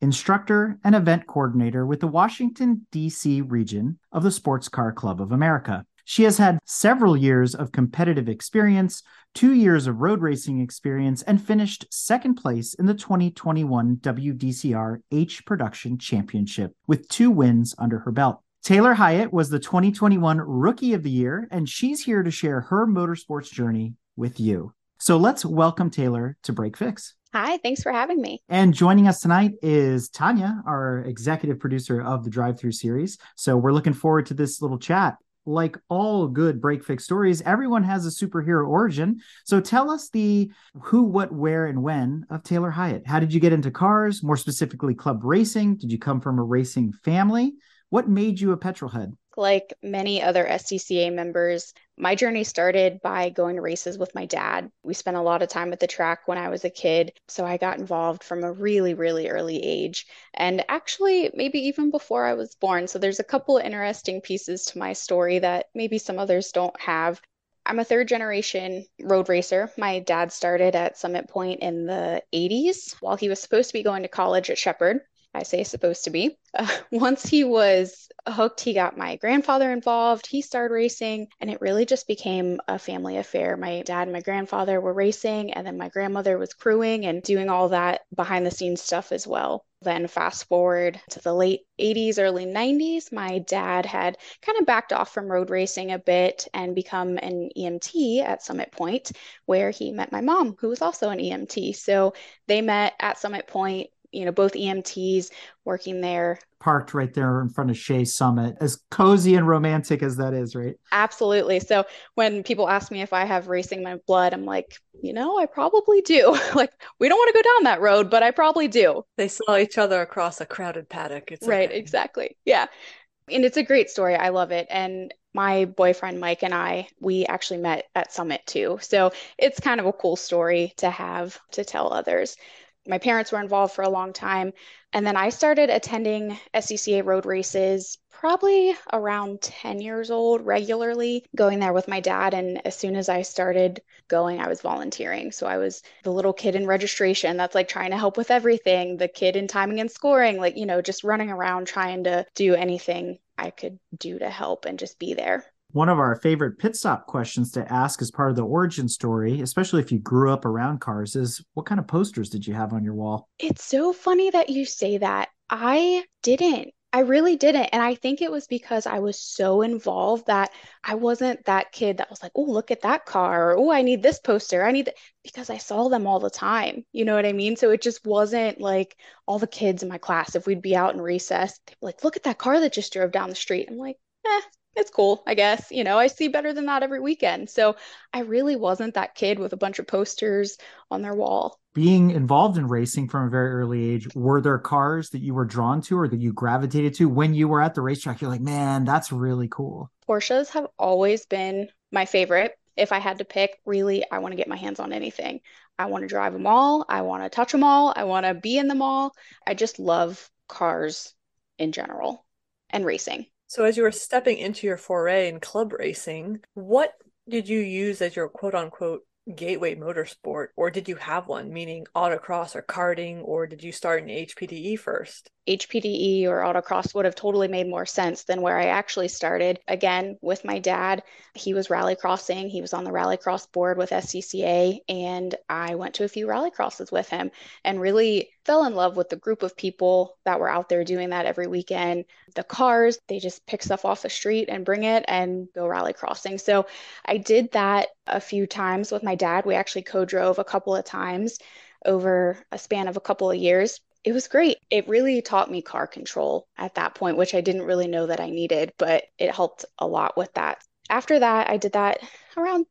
instructor, and event coordinator with the Washington, D.C. region of the Sports Car Club of America. She has had several years of competitive experience, two years of road racing experience, and finished second place in the 2021 WDCR H Production Championship with two wins under her belt. Taylor Hyatt was the 2021 Rookie of the Year, and she's here to share her motorsports journey with you. So let's welcome Taylor to Break Fix. Hi, thanks for having me. And joining us tonight is Tanya, our executive producer of the Drive Through series. So we're looking forward to this little chat. Like all good break fix stories, everyone has a superhero origin. So tell us the who, what, where, and when of Taylor Hyatt. How did you get into cars, more specifically club racing? Did you come from a racing family? What made you a petrol head? Like many other SCCA members, my journey started by going to races with my dad. We spent a lot of time at the track when I was a kid, so I got involved from a really, really early age. And actually, maybe even before I was born. So there's a couple of interesting pieces to my story that maybe some others don't have. I'm a third generation road racer. My dad started at Summit Point in the 80s while he was supposed to be going to college at Shepherd. I say supposed to be. Uh, once he was hooked, he got my grandfather involved. He started racing, and it really just became a family affair. My dad and my grandfather were racing, and then my grandmother was crewing and doing all that behind the scenes stuff as well. Then, fast forward to the late 80s, early 90s, my dad had kind of backed off from road racing a bit and become an EMT at Summit Point, where he met my mom, who was also an EMT. So they met at Summit Point you know, both EMTs working there. Parked right there in front of Shea Summit, as cozy and romantic as that is, right? Absolutely. So when people ask me if I have racing my blood, I'm like, you know, I probably do. like, we don't want to go down that road, but I probably do. They saw each other across a crowded paddock. It's right, okay. exactly. Yeah. And it's a great story. I love it. And my boyfriend Mike and I, we actually met at Summit too. So it's kind of a cool story to have to tell others my parents were involved for a long time. And then I started attending SCCA road races probably around 10 years old regularly, going there with my dad. And as soon as I started going, I was volunteering. So I was the little kid in registration that's like trying to help with everything, the kid in timing and scoring, like, you know, just running around trying to do anything I could do to help and just be there one of our favorite pit stop questions to ask as part of the origin story, especially if you grew up around cars, is what kind of posters did you have on your wall? It's so funny that you say that. I didn't. I really didn't. And I think it was because I was so involved that I wasn't that kid that was like, oh, look at that car, oh, I need this poster. I need that because I saw them all the time. You know what I mean? So it just wasn't like all the kids in my class, if we'd be out in recess, they'd be like, look at that car that just drove down the street. I'm like, eh, it's cool, I guess. You know, I see better than that every weekend. So I really wasn't that kid with a bunch of posters on their wall. Being involved in racing from a very early age, were there cars that you were drawn to or that you gravitated to when you were at the racetrack? You're like, man, that's really cool. Porsches have always been my favorite. If I had to pick, really, I want to get my hands on anything. I want to drive them all. I want to touch them all. I want to be in them all. I just love cars in general and racing. So, as you were stepping into your foray in club racing, what did you use as your quote unquote gateway motorsport, or did you have one, meaning autocross or karting, or did you start in HPDE first? HPDE or autocross would have totally made more sense than where I actually started. Again, with my dad, he was rallycrossing. He was on the rallycross board with SCCA, and I went to a few rallycrosses with him and really fell in love with the group of people that were out there doing that every weekend. The cars, they just pick stuff off the street and bring it and go rallycrossing. So I did that a few times with my dad. We actually co drove a couple of times over a span of a couple of years it was great. It really taught me car control at that point, which I didn't really know that I needed, but it helped a lot with that. After that, I did that around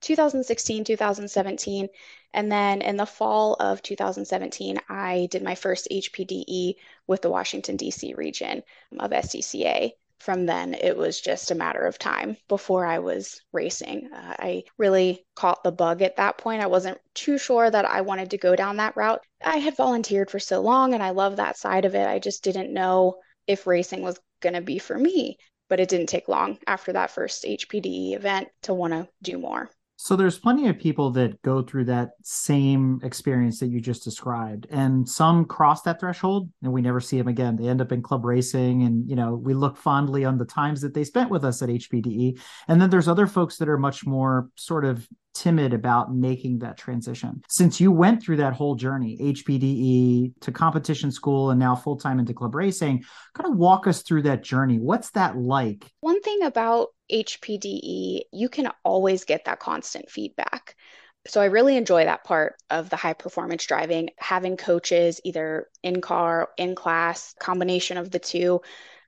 2016, 2017. And then in the fall of 2017, I did my first HPDE with the Washington, D.C. region of SCCA. From then, it was just a matter of time before I was racing. Uh, I really caught the bug at that point. I wasn't too sure that I wanted to go down that route. I had volunteered for so long and I love that side of it. I just didn't know if racing was going to be for me. But it didn't take long after that first HPDE event to want to do more. So there's plenty of people that go through that same experience that you just described, and some cross that threshold and we never see them again. They end up in club racing, and you know we look fondly on the times that they spent with us at HPDE. And then there's other folks that are much more sort of timid about making that transition. Since you went through that whole journey, HPDE to competition school and now full time into club racing, kind of walk us through that journey. What's that like? One thing about HPDE, you can always get that constant feedback. So I really enjoy that part of the high performance driving, having coaches either in car, in class, combination of the two.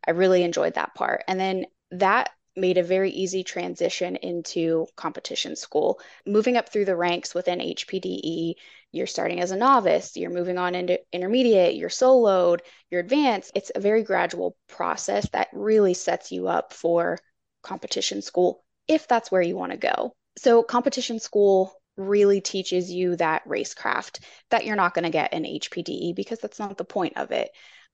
I really enjoyed that part. And then that made a very easy transition into competition school. Moving up through the ranks within HPDE, you're starting as a novice, you're moving on into intermediate, you're soloed, you're advanced. It's a very gradual process that really sets you up for competition school if that's where you want to go. So, competition school really teaches you that racecraft that you're not going to get in HPDE because that's not the point of it.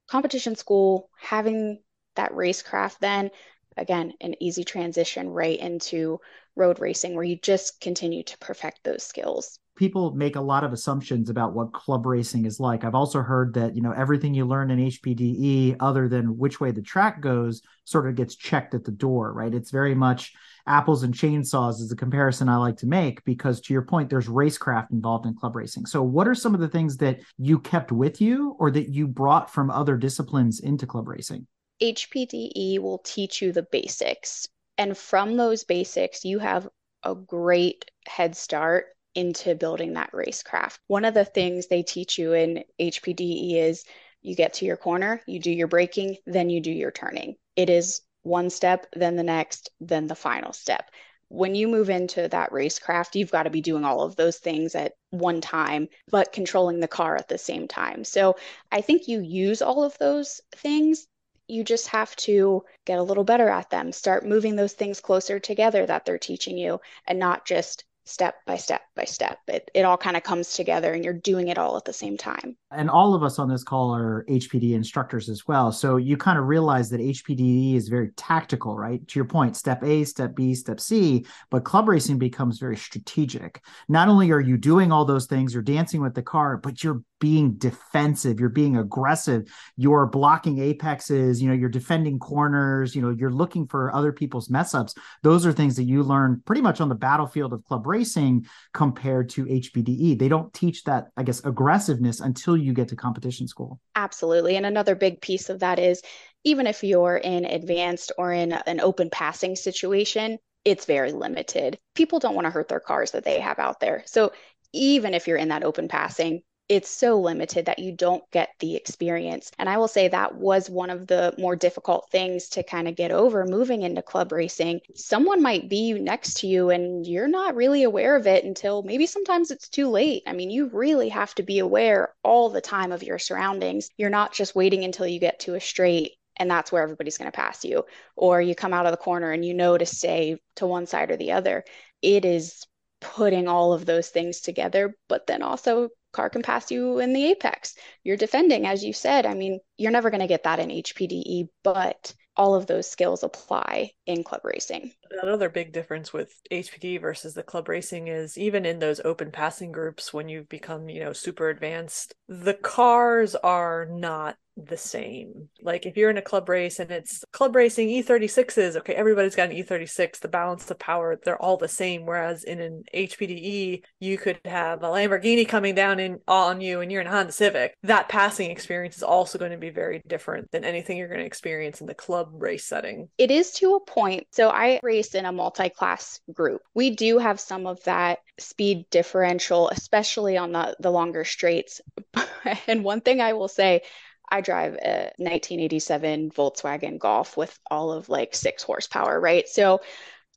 Competition school, having that racecraft then again, an easy transition right into road racing where you just continue to perfect those skills. People make a lot of assumptions about what club racing is like. I've also heard that, you know, everything you learn in HPDE other than which way the track goes sort of gets checked at the door, right? It's very much apples and chainsaws is a comparison I like to make because to your point there's racecraft involved in club racing. So what are some of the things that you kept with you or that you brought from other disciplines into club racing? HPDE will teach you the basics. And from those basics, you have a great head start into building that racecraft. One of the things they teach you in HPDE is you get to your corner, you do your braking, then you do your turning. It is one step, then the next, then the final step. When you move into that racecraft, you've got to be doing all of those things at one time, but controlling the car at the same time. So I think you use all of those things you just have to get a little better at them, start moving those things closer together that they're teaching you, and not just step by step by step. It, it all kind of comes together and you're doing it all at the same time. And all of us on this call are HPD instructors as well. So you kind of realize that HPD is very tactical, right? To your point, step A, step B, step C, but club racing becomes very strategic. Not only are you doing all those things, you're dancing with the car, but you're being defensive, you're being aggressive, you're blocking apexes, you know, you're defending corners, you know, you're looking for other people's mess ups. Those are things that you learn pretty much on the battlefield of club racing compared to HPDE. They don't teach that, I guess, aggressiveness until you get to competition school. Absolutely. And another big piece of that is even if you're in advanced or in an open passing situation, it's very limited. People don't want to hurt their cars that they have out there. So even if you're in that open passing, it's so limited that you don't get the experience. And I will say that was one of the more difficult things to kind of get over moving into club racing. Someone might be next to you and you're not really aware of it until maybe sometimes it's too late. I mean, you really have to be aware all the time of your surroundings. You're not just waiting until you get to a straight and that's where everybody's going to pass you or you come out of the corner and you know to stay to one side or the other it is putting all of those things together but then also car can pass you in the apex. You're defending, as you said. I mean, you're never going to get that in HPDE, but all of those skills apply in club racing. Another big difference with HPD versus the club racing is even in those open passing groups when you've become, you know, super advanced, the cars are not the same. Like if you're in a club race and it's club racing E36s, okay, everybody's got an E36, the balance of power, they're all the same. Whereas in an HPDE, you could have a Lamborghini coming down in on you and you're in a Honda Civic. That passing experience is also going to be very different than anything you're going to experience in the club race setting. It is to a point. So I race in a multi-class group. We do have some of that speed differential, especially on the, the longer straights. and one thing I will say, I drive a 1987 Volkswagen Golf with all of like six horsepower, right? So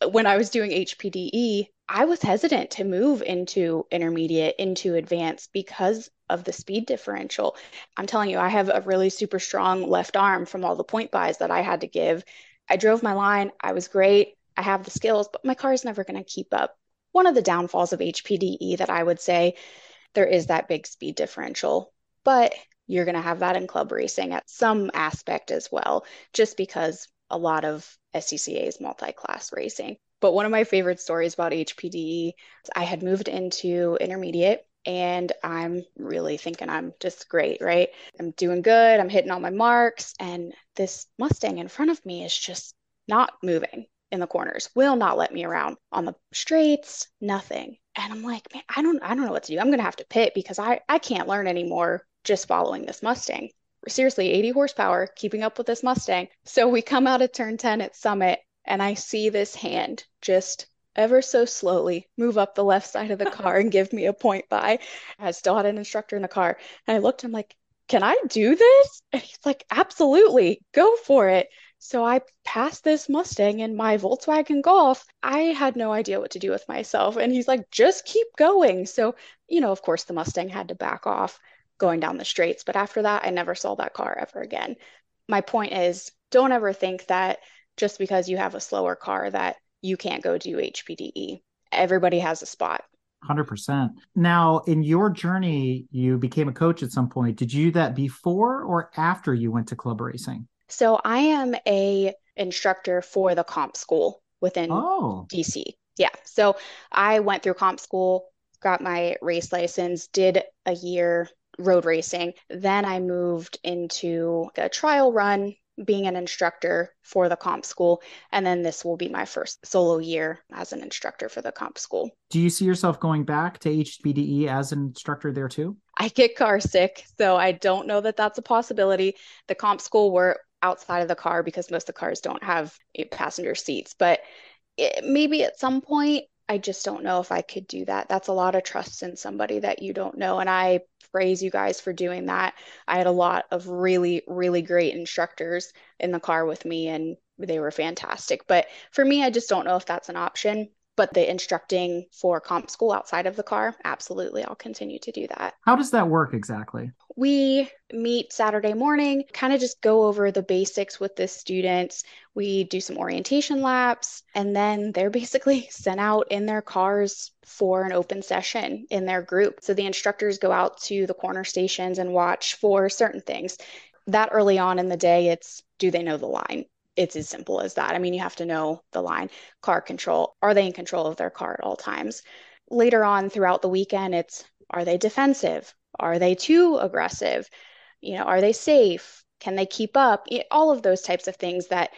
when I was doing HPDE, I was hesitant to move into intermediate, into advanced because of the speed differential. I'm telling you, I have a really super strong left arm from all the point bys that I had to give. I drove my line, I was great. I have the skills, but my car is never going to keep up. One of the downfalls of HPDE that I would say there is that big speed differential, but you're going to have that in club racing at some aspect as well, just because a lot of SCCA is multi class racing. But one of my favorite stories about HPDE, I had moved into intermediate and I'm really thinking I'm just great, right? I'm doing good, I'm hitting all my marks, and this Mustang in front of me is just not moving in the corners, will not let me around on the straights, nothing. And I'm like, man, I don't I don't know what to do. I'm gonna have to pit because I, I can't learn anymore just following this Mustang. Seriously, 80 horsepower, keeping up with this Mustang. So we come out of turn 10 at Summit and I see this hand just ever so slowly move up the left side of the car and give me a point by. I still had an instructor in the car. And I looked, I'm like, can I do this? And he's like, absolutely, go for it. So I passed this Mustang in my Volkswagen Golf. I had no idea what to do with myself. And he's like, just keep going. So, you know, of course, the Mustang had to back off going down the straights. But after that, I never saw that car ever again. My point is, don't ever think that just because you have a slower car that you can't go do HPDE. Everybody has a spot. 100%. Now, in your journey, you became a coach at some point. Did you do that before or after you went to club racing? So, I am a instructor for the comp school within oh. DC. Yeah. So, I went through comp school, got my race license, did a year road racing. Then I moved into a trial run being an instructor for the comp school. And then this will be my first solo year as an instructor for the comp school. Do you see yourself going back to HPDE as an instructor there too? I get car sick, so I don't know that that's a possibility. The comp school, we're outside of the car because most of the cars don't have eh, passenger seats, but it, maybe at some point I just don't know if I could do that. That's a lot of trust in somebody that you don't know. And I praise you guys for doing that. I had a lot of really, really great instructors in the car with me, and they were fantastic. But for me, I just don't know if that's an option. But the instructing for comp school outside of the car, absolutely, I'll continue to do that. How does that work exactly? We meet Saturday morning, kind of just go over the basics with the students. We do some orientation laps, and then they're basically sent out in their cars for an open session in their group. So the instructors go out to the corner stations and watch for certain things. That early on in the day, it's do they know the line? It's as simple as that. I mean, you have to know the line car control. Are they in control of their car at all times? Later on throughout the weekend, it's are they defensive? Are they too aggressive? You know, are they safe? Can they keep up? All of those types of things that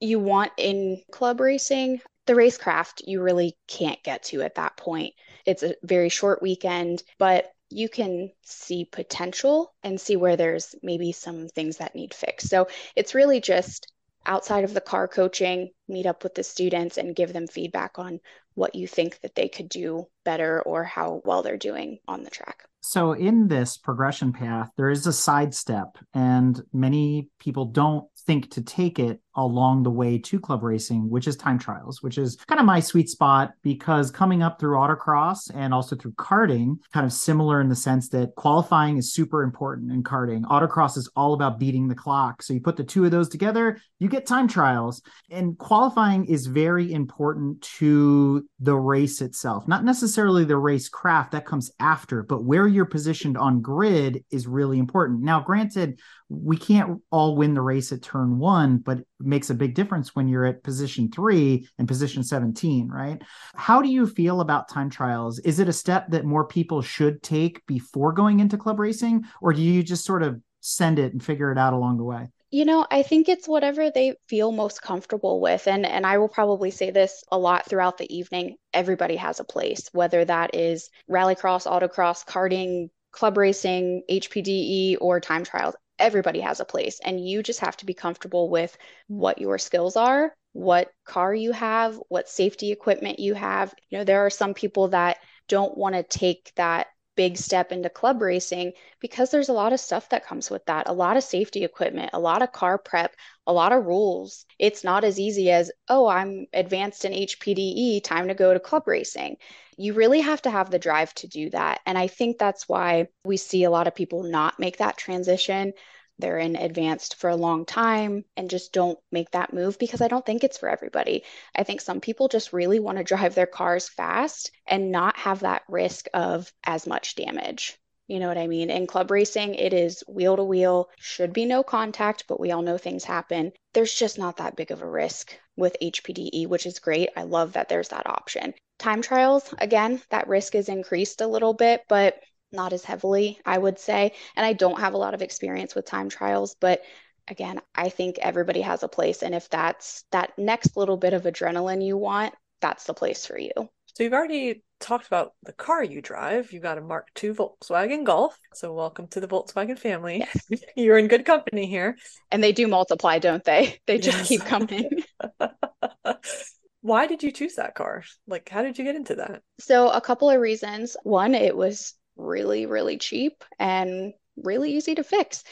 you want in club racing. The racecraft, you really can't get to at that point. It's a very short weekend, but you can see potential and see where there's maybe some things that need fixed. So it's really just outside of the car coaching, meet up with the students and give them feedback on what you think that they could do better or how well they're doing on the track. So, in this progression path, there is a side step, and many people don't think to take it along the way to club racing, which is time trials, which is kind of my sweet spot because coming up through autocross and also through karting, kind of similar in the sense that qualifying is super important in karting. Autocross is all about beating the clock. So you put the two of those together, you get time trials. And qualifying is very important to the race itself, not necessarily the race craft that comes after, but where you're positioned on grid is really important. Now, granted, we can't all win the race at turn one, but makes a big difference when you're at position three and position 17, right? How do you feel about time trials? Is it a step that more people should take before going into club racing, or do you just sort of send it and figure it out along the way? You know, I think it's whatever they feel most comfortable with. And and I will probably say this a lot throughout the evening. Everybody has a place, whether that is rallycross, autocross, karting, club racing, HPDE, or time trials everybody has a place and you just have to be comfortable with what your skills are what car you have what safety equipment you have. You know there are some people that don't want to take that big step into club racing because there's a lot of stuff that comes with that a lot of safety equipment, a lot of car prep, a lot of rules. It's not as easy as, oh, I'm advanced in HPDE, time to go to club racing. You really have to have the drive to do that. And I think that's why we see a lot of people not make that transition they're in advanced for a long time and just don't make that move because I don't think it's for everybody. I think some people just really want to drive their cars fast and not have that risk of as much damage. You know what I mean? In club racing, it is wheel to wheel, should be no contact, but we all know things happen. There's just not that big of a risk with HPDE, which is great. I love that there's that option. Time trials, again, that risk is increased a little bit, but not as heavily, I would say. And I don't have a lot of experience with time trials, but again, I think everybody has a place. And if that's that next little bit of adrenaline you want, that's the place for you. So you've already talked about the car you drive. You've got a Mark II Volkswagen Golf. So welcome to the Volkswagen family. Yes. You're in good company here. And they do multiply, don't they? They just yes. keep coming. Why did you choose that car? Like, how did you get into that? So, a couple of reasons. One, it was really, really cheap and really easy to fix.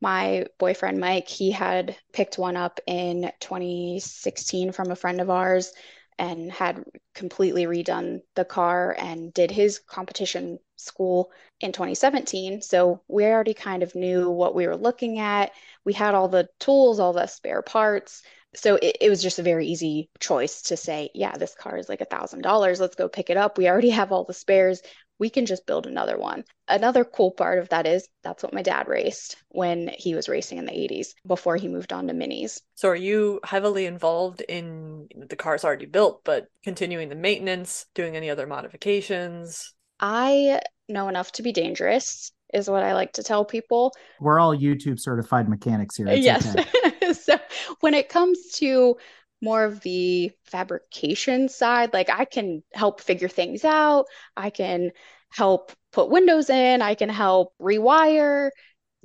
My boyfriend Mike, he had picked one up in 2016 from a friend of ours and had completely redone the car and did his competition school in 2017. So we already kind of knew what we were looking at. We had all the tools, all the spare parts. So it, it was just a very easy choice to say, yeah, this car is like a thousand dollars. Let's go pick it up. We already have all the spares we can just build another one. Another cool part of that is that's what my dad raced when he was racing in the 80s before he moved on to minis. So are you heavily involved in the car's already built, but continuing the maintenance, doing any other modifications? I know enough to be dangerous is what I like to tell people. We're all YouTube certified mechanics here. It's yes. Okay. so when it comes to more of the fabrication side. Like I can help figure things out. I can help put windows in. I can help rewire.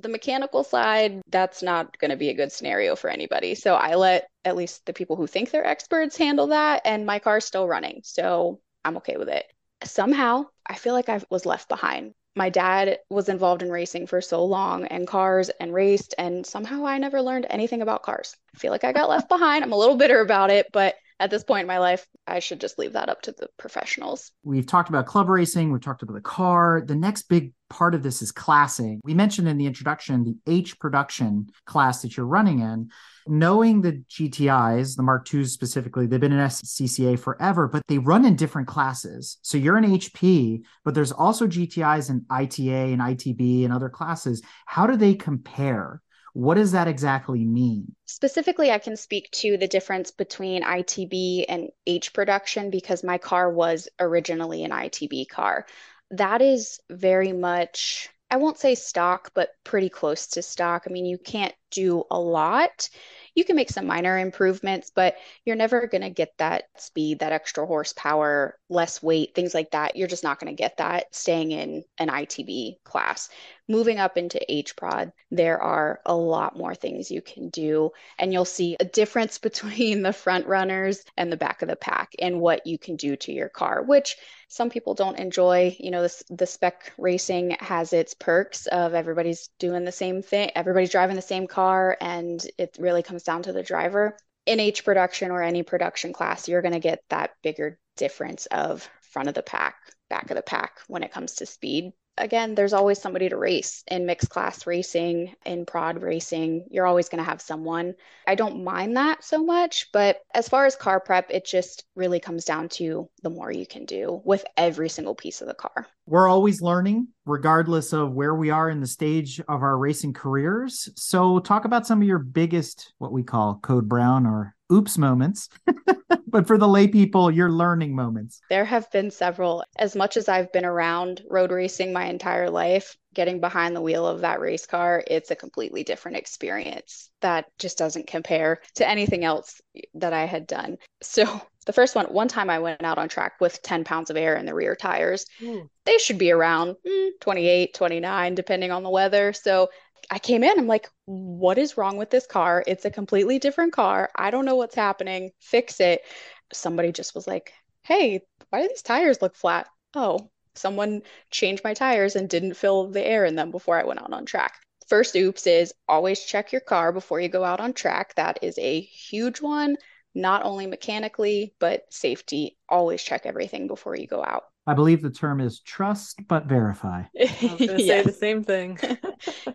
The mechanical side, that's not going to be a good scenario for anybody. So I let at least the people who think they're experts handle that. And my car's still running. So I'm okay with it. Somehow I feel like I was left behind my dad was involved in racing for so long and cars and raced and somehow I never learned anything about cars. I feel like I got left behind. I'm a little bitter about it, but at this point in my life, I should just leave that up to the professionals. We've talked about club racing, we've talked about the car. The next big part of this is classing. We mentioned in the introduction the H production class that you're running in. Knowing the GTIs, the Mark IIs specifically, they've been in SCCA forever, but they run in different classes. So you're an HP, but there's also GTIs and ITA and ITB and other classes. How do they compare? What does that exactly mean? Specifically, I can speak to the difference between ITB and H production because my car was originally an ITB car. That is very much, I won't say stock, but pretty close to stock. I mean, you can't do a lot you can make some minor improvements, but you're never going to get that speed, that extra horsepower, less weight, things like that. You're just not going to get that staying in an ITB class. Moving up into H prod, there are a lot more things you can do, and you'll see a difference between the front runners and the back of the pack and what you can do to your car, which some people don't enjoy. You know, this, the spec racing has its perks of everybody's doing the same thing, everybody's driving the same car, and it really comes down to the driver. In H production or any production class, you're going to get that bigger difference of front of the pack, back of the pack when it comes to speed again, there's always somebody to race in mixed class racing, in prod racing. You're always going to have someone. I don't mind that so much, but as far as car prep, it just really comes down to the more you can do with every single piece of the car. We're always learning, regardless of where we are in the stage of our racing careers. So, talk about some of your biggest, what we call code brown or oops moments. but for the lay people, your learning moments. There have been several. As much as I've been around road racing my entire life, getting behind the wheel of that race car, it's a completely different experience that just doesn't compare to anything else that I had done. So, the first one, one time I went out on track with 10 pounds of air in the rear tires. Mm. They should be around mm, 28, 29, depending on the weather. So, I came in, I'm like, what is wrong with this car? It's a completely different car. I don't know what's happening. Fix it. Somebody just was like, hey, why do these tires look flat? Oh, someone changed my tires and didn't fill the air in them before I went out on track. First oops is always check your car before you go out on track. That is a huge one, not only mechanically, but safety. Always check everything before you go out. I believe the term is trust but verify. I was going say Yes. the same thing.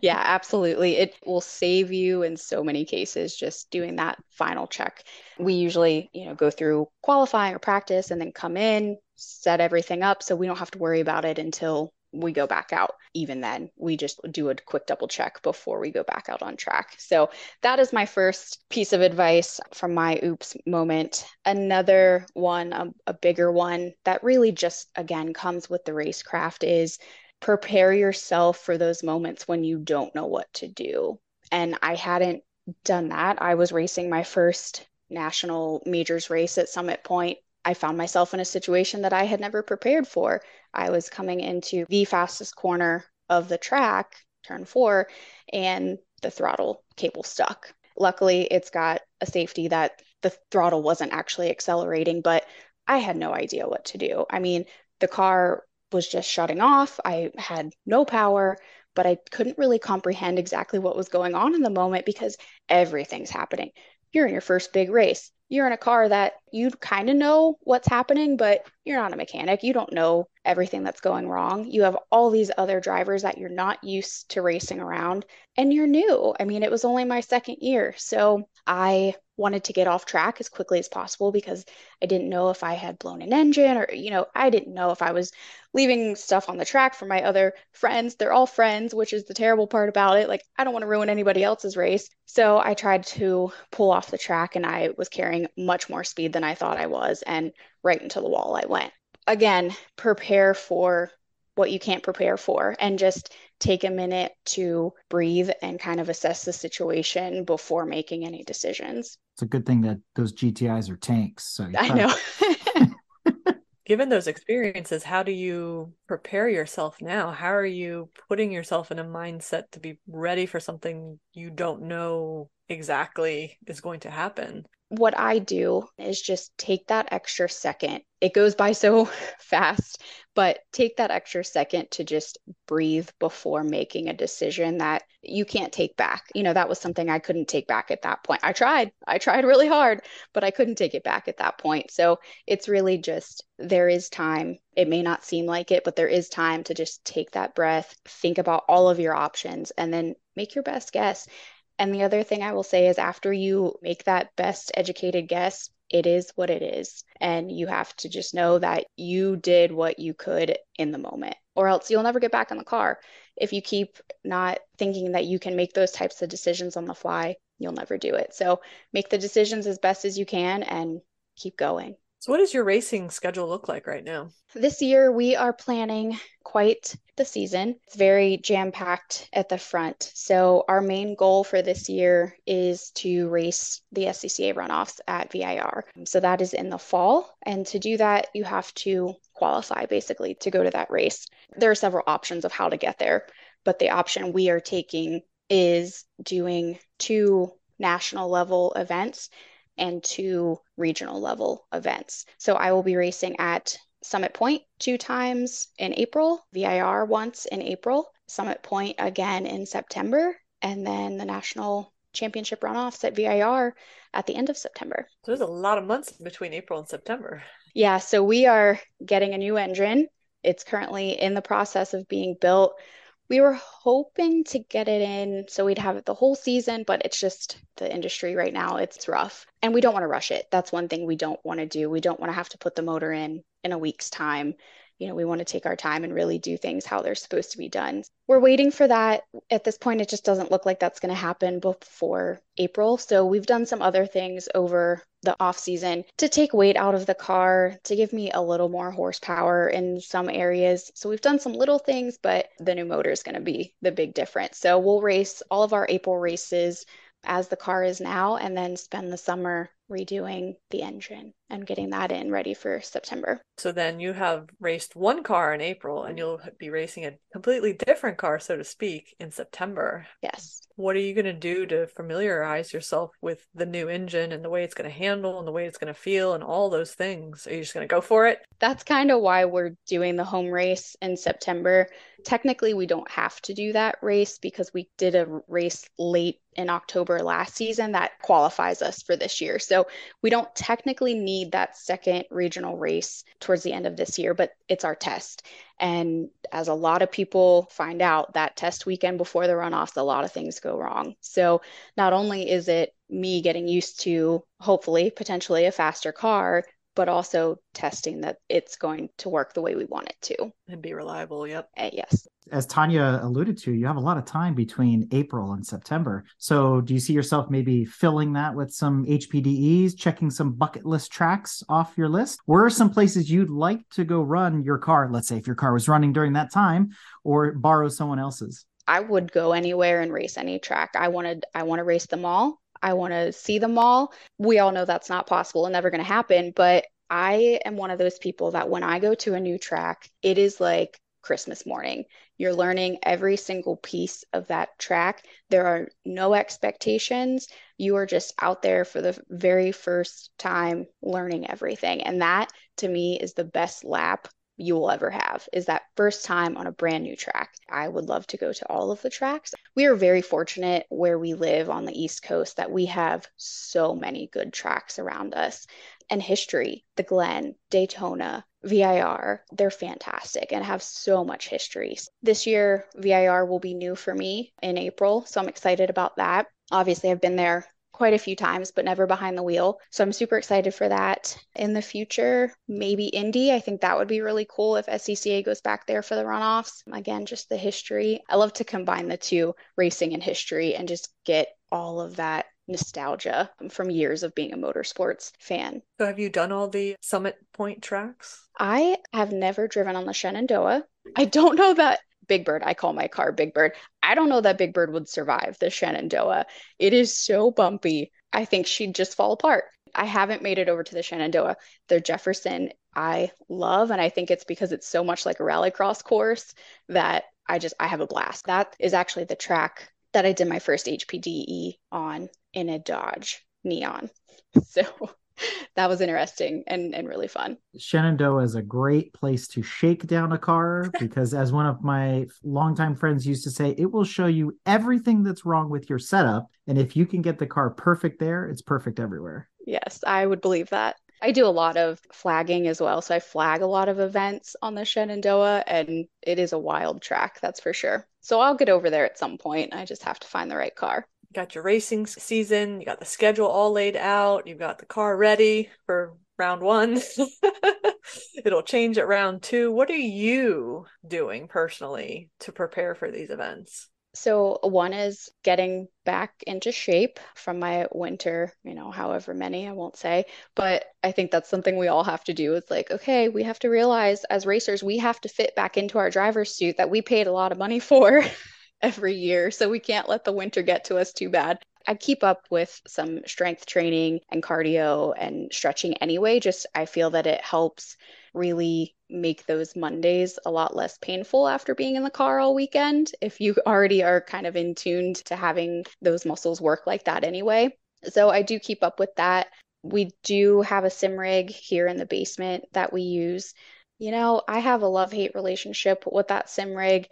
Yeah, absolutely. It will save you in so many cases just doing that final check. We usually, you know, go through qualifying or practice and then come in, set everything up so we don't have to worry about it until we go back out. Even then, we just do a quick double check before we go back out on track. So that is my first piece of advice from my oops moment. Another one, a, a bigger one that really just again comes with the racecraft is prepare yourself for those moments when you don't know what to do. And I hadn't done that. I was racing my first national majors race at Summit Point. I found myself in a situation that I had never prepared for. I was coming into the fastest corner of the track, turn four, and the throttle cable stuck. Luckily, it's got a safety that the throttle wasn't actually accelerating, but I had no idea what to do. I mean, the car was just shutting off. I had no power, but I couldn't really comprehend exactly what was going on in the moment because everything's happening. You're in your first big race. You're in a car that you kind of know what's happening, but you're not a mechanic. You don't know everything that's going wrong. You have all these other drivers that you're not used to racing around, and you're new. I mean, it was only my second year. So I wanted to get off track as quickly as possible because I didn't know if I had blown an engine or, you know, I didn't know if I was leaving stuff on the track for my other friends. They're all friends, which is the terrible part about it. Like, I don't want to ruin anybody else's race. So I tried to pull off the track and I was carrying much more speed than I thought I was. And right into the wall I went. Again, prepare for what you can't prepare for and just take a minute to breathe and kind of assess the situation before making any decisions. It's a good thing that those GTIs are tanks. So you I probably- know. Given those experiences, how do you prepare yourself now? How are you putting yourself in a mindset to be ready for something you don't know exactly is going to happen? what I do is just take that extra second. It goes by so fast, but take that extra second to just breathe before making a decision that you can't take back. You know, that was something I couldn't take back at that point. I tried, I tried really hard, but I couldn't take it back at that point. So it's really just there is time. It may not seem like it, but there is time to just take that breath, think about all of your options, and then make your best guess. And the other thing I will say is after you make that best educated guess, it is what it is. And you have to just know that you did what you could in the moment, or else you'll never get back in the car. If you keep not thinking that you can make those types of decisions on the fly, you'll never do it. So make the decisions as best as you can and keep going. So, what does your racing schedule look like right now? This year, we are planning quite the season. It's very jam packed at the front. So, our main goal for this year is to race the SCCA runoffs at VIR. So, that is in the fall. And to do that, you have to qualify basically to go to that race. There are several options of how to get there, but the option we are taking is doing two national level events and two regional level events. So I will be racing at Summit Point two times in April, VIR once in April, Summit Point again in September, and then the national championship runoffs at VIR at the end of September. So, there's a lot of months between April and September. Yeah, so we are getting a new engine. It's currently in the process of being built. We were hoping to get it in so we'd have it the whole season, but it's just the industry right now, it's rough. And we don't want to rush it. That's one thing we don't want to do. We don't want to have to put the motor in in a week's time. You know, we want to take our time and really do things how they're supposed to be done. We're waiting for that. At this point, it just doesn't look like that's going to happen before April. So we've done some other things over the off season to take weight out of the car, to give me a little more horsepower in some areas. So we've done some little things, but the new motor is going to be the big difference. So we'll race all of our April races as the car is now and then spend the summer redoing the engine and getting that in ready for September. So then you have raced one car in April and you'll be racing a completely different car, so to speak, in September. Yes. What are you going to do to familiarize yourself with the new engine and the way it's going to handle and the way it's going to feel and all those things? Are you just going to go for it? That's kind of why we're doing the home race in September. Technically, we don't have to do that race because we did a race late in October last season that qualifies us for this year. So we don't technically need that second regional race towards the end of this year, but it's our test. And as a lot of people find out, that test weekend before the runoffs, a lot of things go wrong. So not only is it me getting used to hopefully potentially a faster car, but also testing that it's going to work the way we want it to and be reliable. Yep. Uh, yes. As Tanya alluded to, you have a lot of time between April and September. So, do you see yourself maybe filling that with some HPDEs, checking some bucket list tracks off your list? Where are some places you'd like to go run your car? Let's say if your car was running during that time, or borrow someone else's. I would go anywhere and race any track. I wanted I want to race them all. I want to see them all. We all know that's not possible and never going to happen, but I am one of those people that when I go to a new track, it is like Christmas morning. You're learning every single piece of that track. There are no expectations. You are just out there for the very first time learning everything. And that to me is the best lap you will ever have is that first time on a brand new track. I would love to go to all of the tracks. We are very fortunate where we live on the East Coast that we have so many good tracks around us. And history, the Glen, Daytona, VIR, they're fantastic and have so much history. This year, VIR will be new for me in April, so I'm excited about that. Obviously, I've been there quite a few times, but never behind the wheel. So I'm super excited for that. In the future, maybe Indy. I think that would be really cool if SCCA goes back there for the runoffs. Again, just the history. I love to combine the two, racing and history, and just get all of that nostalgia from years of being a motorsports fan. So, have you done all the Summit Point tracks? I have never driven on the Shenandoah. I don't know that Big Bird. I call my car Big Bird. I don't know that Big Bird would survive the Shenandoah. It is so bumpy. I think she'd just fall apart. I haven't made it over to the Shenandoah. The Jefferson I love, and I think it's because it's so much like a rallycross course that I just I have a blast. That is actually the track that I did my first HPDE on in a Dodge Neon. So that was interesting and, and really fun. Shenandoah is a great place to shake down a car because, as one of my longtime friends used to say, it will show you everything that's wrong with your setup. And if you can get the car perfect there, it's perfect everywhere. Yes, I would believe that. I do a lot of flagging as well. So I flag a lot of events on the Shenandoah, and it is a wild track, that's for sure. So I'll get over there at some point. I just have to find the right car. You got your racing season, you got the schedule all laid out, you've got the car ready for round one. It'll change at round two. What are you doing personally to prepare for these events? So, one is getting back into shape from my winter, you know, however many, I won't say. But I think that's something we all have to do. It's like, okay, we have to realize as racers, we have to fit back into our driver's suit that we paid a lot of money for every year. So, we can't let the winter get to us too bad. I keep up with some strength training and cardio and stretching anyway. Just I feel that it helps really make those Mondays a lot less painful after being in the car all weekend if you already are kind of in tuned to having those muscles work like that anyway. So I do keep up with that. We do have a sim rig here in the basement that we use. You know, I have a love hate relationship with that sim rig.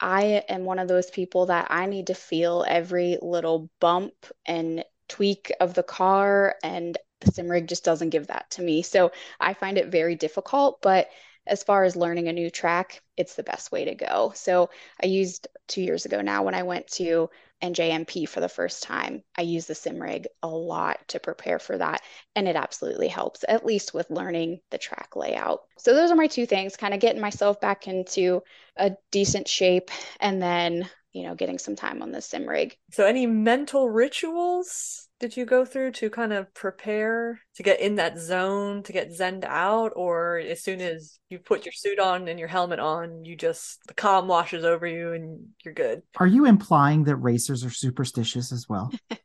I am one of those people that I need to feel every little bump and tweak of the car and the sim rig just doesn't give that to me. So I find it very difficult, but as far as learning a new track, it's the best way to go. So I used two years ago now when I went to NJMP for the first time, I use the sim rig a lot to prepare for that. And it absolutely helps, at least with learning the track layout. So those are my two things kind of getting myself back into a decent shape and then, you know, getting some time on the sim rig. So any mental rituals did you go through to kind of prepare to get in that zone to get zened out or as soon as you put your suit on and your helmet on you just the calm washes over you and you're good are you implying that racers are superstitious as well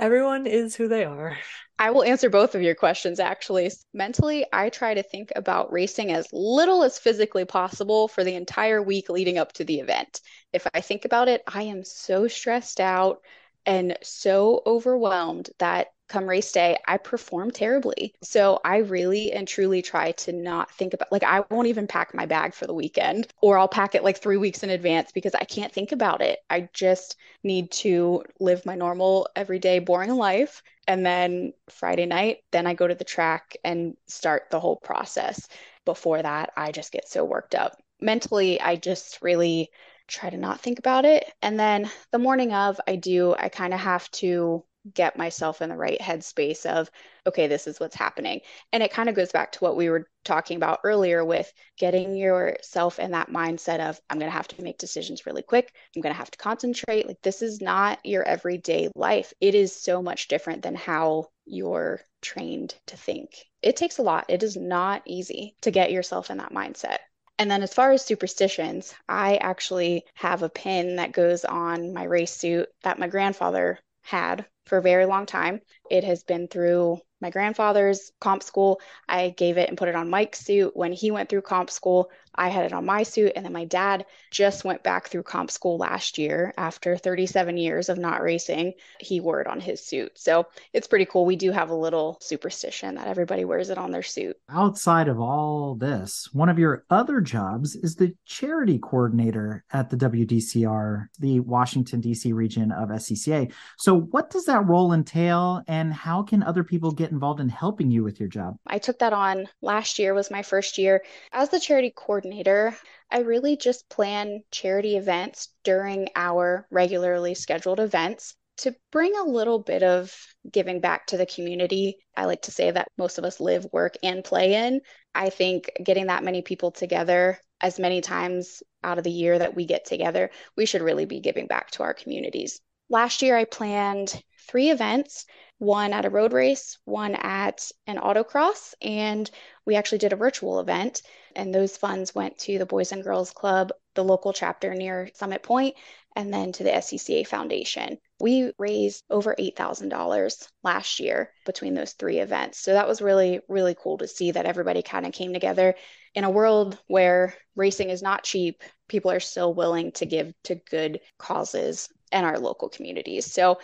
Everyone is who they are. I will answer both of your questions actually. Mentally, I try to think about racing as little as physically possible for the entire week leading up to the event. If I think about it, I am so stressed out and so overwhelmed that come race day, I perform terribly. So I really and truly try to not think about like I won't even pack my bag for the weekend or I'll pack it like 3 weeks in advance because I can't think about it. I just need to live my normal everyday boring life and then Friday night, then I go to the track and start the whole process. Before that, I just get so worked up. Mentally, I just really try to not think about it. And then the morning of, I do, I kind of have to get myself in the right headspace of okay this is what's happening. And it kind of goes back to what we were talking about earlier with getting yourself in that mindset of i'm going to have to make decisions really quick. I'm going to have to concentrate. Like this is not your everyday life. It is so much different than how you're trained to think. It takes a lot. It is not easy to get yourself in that mindset and then as far as superstitions, I actually have a pin that goes on my race suit that my grandfather had for a very long time. It has been through my grandfather's comp school. I gave it and put it on Mike's suit when he went through comp school. I had it on my suit. And then my dad just went back through comp school last year after 37 years of not racing. He wore it on his suit. So it's pretty cool. We do have a little superstition that everybody wears it on their suit. Outside of all this, one of your other jobs is the charity coordinator at the WDCR, the Washington, D.C. region of SCCA. So, what does that role entail, and how can other people get involved in helping you with your job? I took that on last year, was my first year. As the charity coordinator, coordinator, I really just plan charity events during our regularly scheduled events to bring a little bit of giving back to the community. I like to say that most of us live, work, and play in. I think getting that many people together as many times out of the year that we get together, we should really be giving back to our communities. Last year, I planned three events one at a road race, one at an autocross, and we actually did a virtual event. And those funds went to the Boys and Girls Club, the local chapter near Summit Point, and then to the SCCA Foundation. We raised over $8,000 last year between those three events. So that was really, really cool to see that everybody kind of came together in a world where racing is not cheap. People are still willing to give to good causes in our local communities. So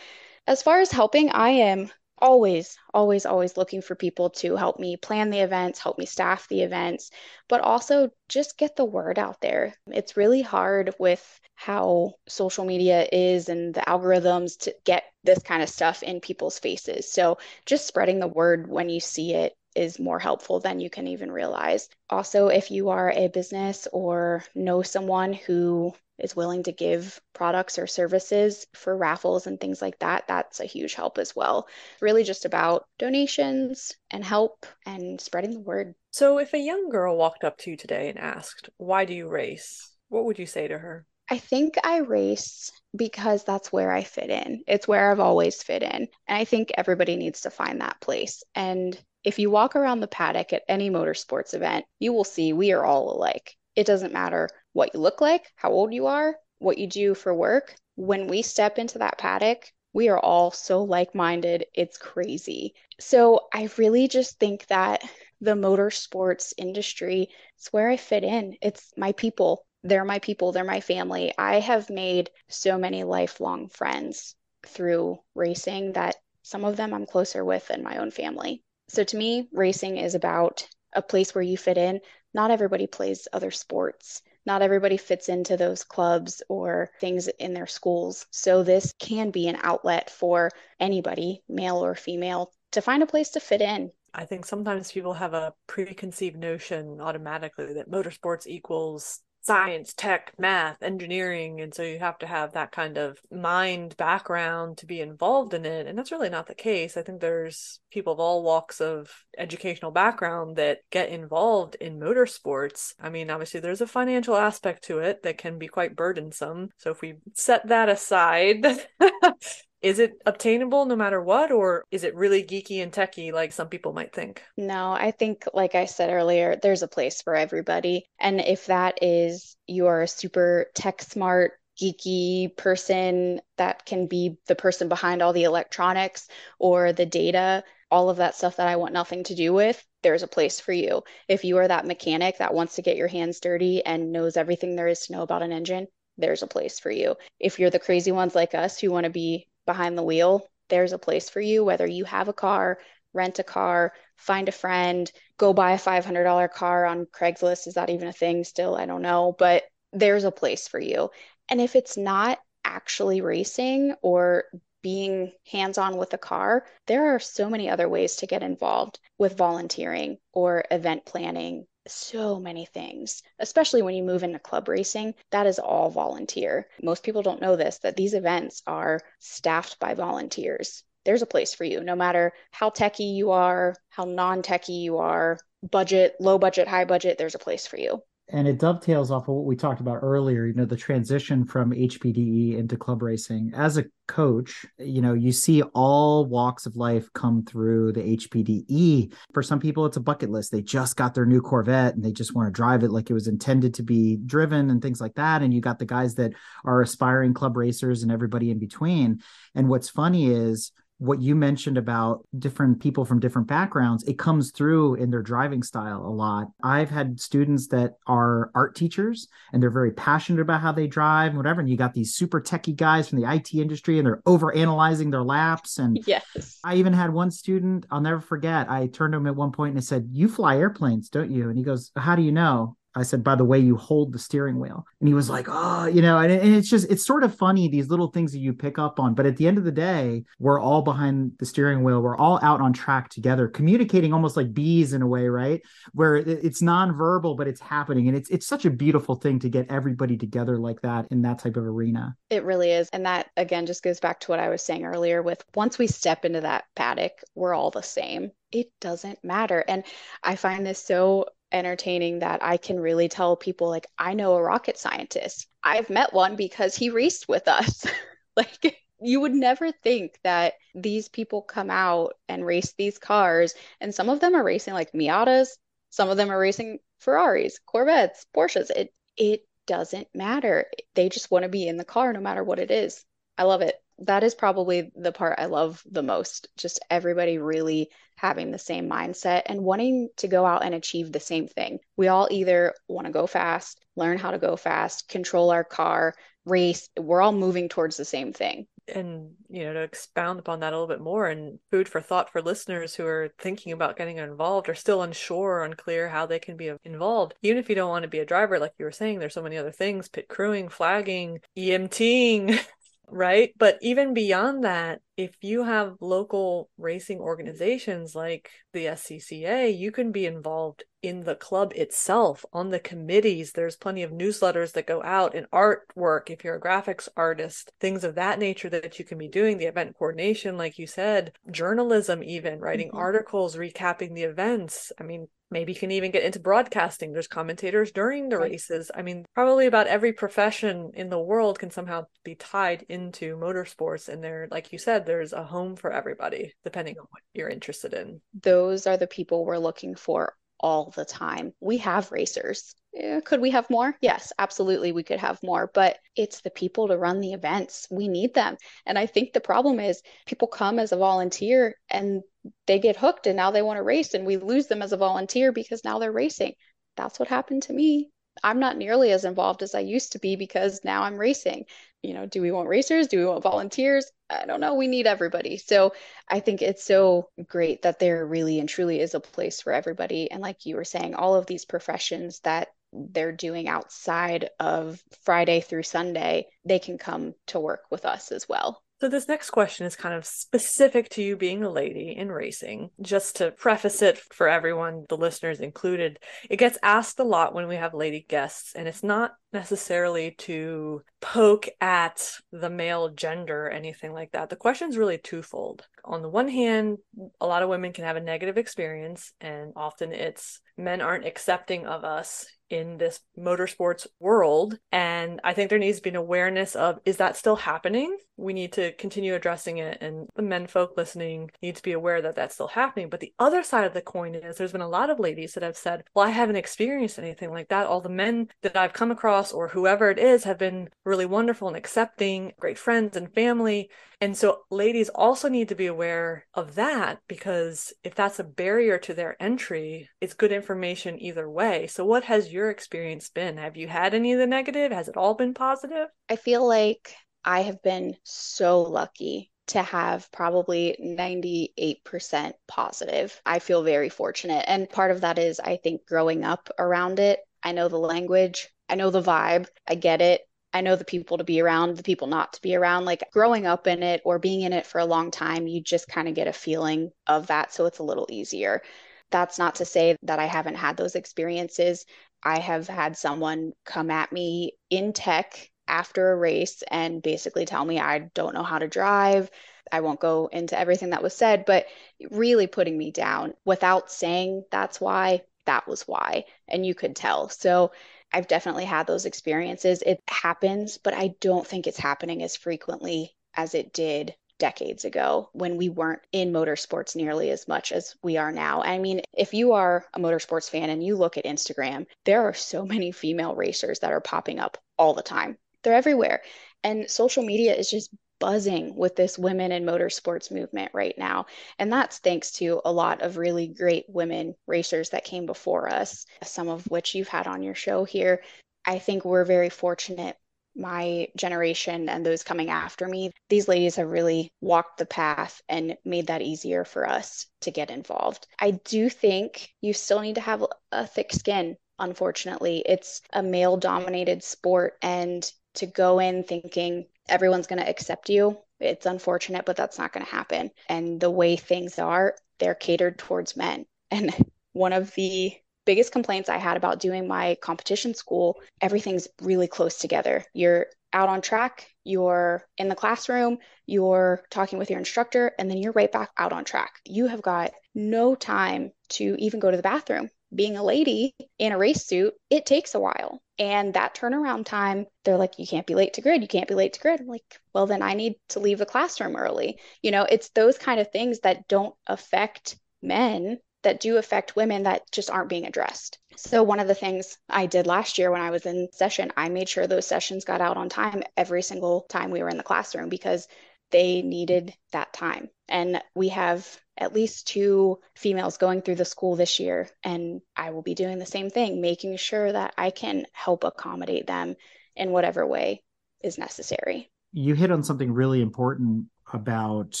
as far as helping, I am always, always, always looking for people to help me plan the events, help me staff the events, but also just get the word out there. It's really hard with how social media is and the algorithms to get this kind of stuff in people's faces. So just spreading the word when you see it is more helpful than you can even realize. Also, if you are a business or know someone who is willing to give products or services for raffles and things like that, that's a huge help as well. Really just about donations and help and spreading the word. So, if a young girl walked up to you today and asked, Why do you race? What would you say to her? I think I race because that's where I fit in. It's where I've always fit in. And I think everybody needs to find that place. And if you walk around the paddock at any motorsports event, you will see we are all alike. It doesn't matter what you look like, how old you are, what you do for work. When we step into that paddock, we are all so like minded. It's crazy. So I really just think that the motorsports industry is where I fit in. It's my people. They're my people. They're my family. I have made so many lifelong friends through racing that some of them I'm closer with than my own family. So to me, racing is about a place where you fit in. Not everybody plays other sports not everybody fits into those clubs or things in their schools. So this can be an outlet for anybody, male or female, to find a place to fit in. I think sometimes people have a preconceived notion automatically that motorsports equals science, tech, math, engineering. And so you have to have that kind of mind background to be involved in it. And that's really not the case. I think there's people of all walks of educational background that get involved in motorsports. I mean, obviously, there's a financial aspect to it that can be quite burdensome. So if we set that aside, is it obtainable no matter what or is it really geeky and techy like some people might think no i think like i said earlier there's a place for everybody and if that is you're a super tech smart geeky person that can be the person behind all the electronics or the data, all of that stuff that I want nothing to do with, there's a place for you. If you are that mechanic that wants to get your hands dirty and knows everything there is to know about an engine, there's a place for you. If you're the crazy ones like us who want to be behind the wheel, there's a place for you, whether you have a car, rent a car, find a friend, go buy a $500 car on Craigslist. Is that even a thing still? I don't know, but there's a place for you. And if it's not actually racing or being hands on with a car, there are so many other ways to get involved with volunteering or event planning. So many things, especially when you move into club racing, that is all volunteer. Most people don't know this that these events are staffed by volunteers there's a place for you no matter how techy you are, how non techy you are, budget, low budget, high budget, there's a place for you. And it dovetails off of what we talked about earlier, you know, the transition from HPDE into club racing. As a coach, you know, you see all walks of life come through the HPDE. For some people, it's a bucket list. They just got their new Corvette and they just want to drive it like it was intended to be driven and things like that. And you got the guys that are aspiring club racers and everybody in between. And what's funny is, what you mentioned about different people from different backgrounds, it comes through in their driving style a lot. I've had students that are art teachers and they're very passionate about how they drive and whatever. And you got these super techie guys from the IT industry and they're over analyzing their laps. And yes, I even had one student, I'll never forget. I turned to him at one point and I said, You fly airplanes, don't you? And he goes, How do you know? I said, by the way you hold the steering wheel. And he was like, oh, you know, and, and, it's just, it's sort of funny, these little things that you pick up on. But at the end of the day, we're all behind the steering wheel. We're all out on track together, communicating almost like bees in a way, right? Where it's nonverbal, but it's happening. And it's, it's such a beautiful thing to get everybody together like that in that type of arena. It really is. And that, again, just goes back to what I was saying earlier with once we step into that paddock, we're all the same it doesn't matter. And I find this so entertaining that I can really tell people like I know a rocket scientist. I've met one because he raced with us. like you would never think that these people come out and race these cars and some of them are racing like Miatas, some of them are racing Ferraris, Corvettes, Porsches. It it doesn't matter. They just want to be in the car no matter what it is. I love it. That is probably the part I love the most. Just everybody really having the same mindset and wanting to go out and achieve the same thing. We all either want to go fast, learn how to go fast, control our car, race. We're all moving towards the same thing. And, you know, to expound upon that a little bit more and food for thought for listeners who are thinking about getting involved or still unsure or unclear how they can be involved. Even if you don't want to be a driver, like you were saying, there's so many other things pit crewing, flagging, EMTing. right? But even beyond that, if you have local racing organizations like the SCCA, you can be involved in the club itself, on the committees. There's plenty of newsletters that go out and artwork, if you're a graphics artist, things of that nature that you can be doing, the event coordination, like you said, journalism, even writing mm-hmm. articles, recapping the events. I mean, maybe you can even get into broadcasting there's commentators during the right. races i mean probably about every profession in the world can somehow be tied into motorsports and they're like you said there's a home for everybody depending on what you're interested in those are the people we're looking for all the time we have racers yeah, could we have more? Yes, absolutely, we could have more, but it's the people to run the events. We need them. And I think the problem is people come as a volunteer and they get hooked and now they want to race, and we lose them as a volunteer because now they're racing. That's what happened to me. I'm not nearly as involved as I used to be because now I'm racing. You know, do we want racers? Do we want volunteers? I don't know. We need everybody. So I think it's so great that there really and truly is a place for everybody. And like you were saying, all of these professions that they're doing outside of Friday through Sunday, they can come to work with us as well. So, this next question is kind of specific to you being a lady in racing. Just to preface it for everyone, the listeners included, it gets asked a lot when we have lady guests, and it's not necessarily to poke at the male gender or anything like that. The question is really twofold. On the one hand, a lot of women can have a negative experience, and often it's men aren't accepting of us in this motorsports world. And I think there needs to be an awareness of is that still happening? We need to continue addressing it. And the men folk listening need to be aware that that's still happening. But the other side of the coin is there's been a lot of ladies that have said, well, I haven't experienced anything like that. All the men that I've come across autocross or whoever it is have been really wonderful and accepting, great friends and family. And so ladies also need to be aware of that because if that's a barrier to their entry, it's good information either way. So what has your experience been? Have you had any of the negative? Has it all been positive? I feel like I have been so lucky to have probably 98% positive. I feel very fortunate. And part of that is, I think, growing up around it. I know the language, I know the vibe, I get it. I know the people to be around, the people not to be around. Like growing up in it or being in it for a long time, you just kind of get a feeling of that. So it's a little easier. That's not to say that I haven't had those experiences. I have had someone come at me in tech after a race and basically tell me I don't know how to drive. I won't go into everything that was said, but really putting me down without saying that's why, that was why. And you could tell. So I've definitely had those experiences. It happens, but I don't think it's happening as frequently as it did decades ago when we weren't in motorsports nearly as much as we are now. I mean, if you are a motorsports fan and you look at Instagram, there are so many female racers that are popping up all the time they're everywhere. And social media is just buzzing with this women in motorsports movement right now. And that's thanks to a lot of really great women racers that came before us, some of which you've had on your show here. I think we're very fortunate. My generation and those coming after me, these ladies have really walked the path and made that easier for us to get involved. I do think you still need to have a thick skin unfortunately. It's a male dominated sport, and to go in thinking everyone's going to accept you. It's unfortunate, but that's not going to happen. And the way things are, they're catered towards men. And one of the biggest complaints I had about doing my competition school, everything's really close together. You're out on track, you're in the classroom, you're talking with your instructor, and then you're right back out on track. You have got no time to even go to the bathroom being a lady in a race suit, it takes a while. And that turnaround time, they're like, you can't be late to grid. You can't be late to grid. I'm like, well, then I need to leave the classroom early. You know, it's those kind of things that don't affect men that do affect women that just aren't being addressed. So, one of the things I did last year when I was in session, I made sure those sessions got out on time every single time we were in the classroom because they needed that time. And we have at least two females going through the school this year. And I will be doing the same thing, making sure that I can help accommodate them in whatever way is necessary. You hit on something really important about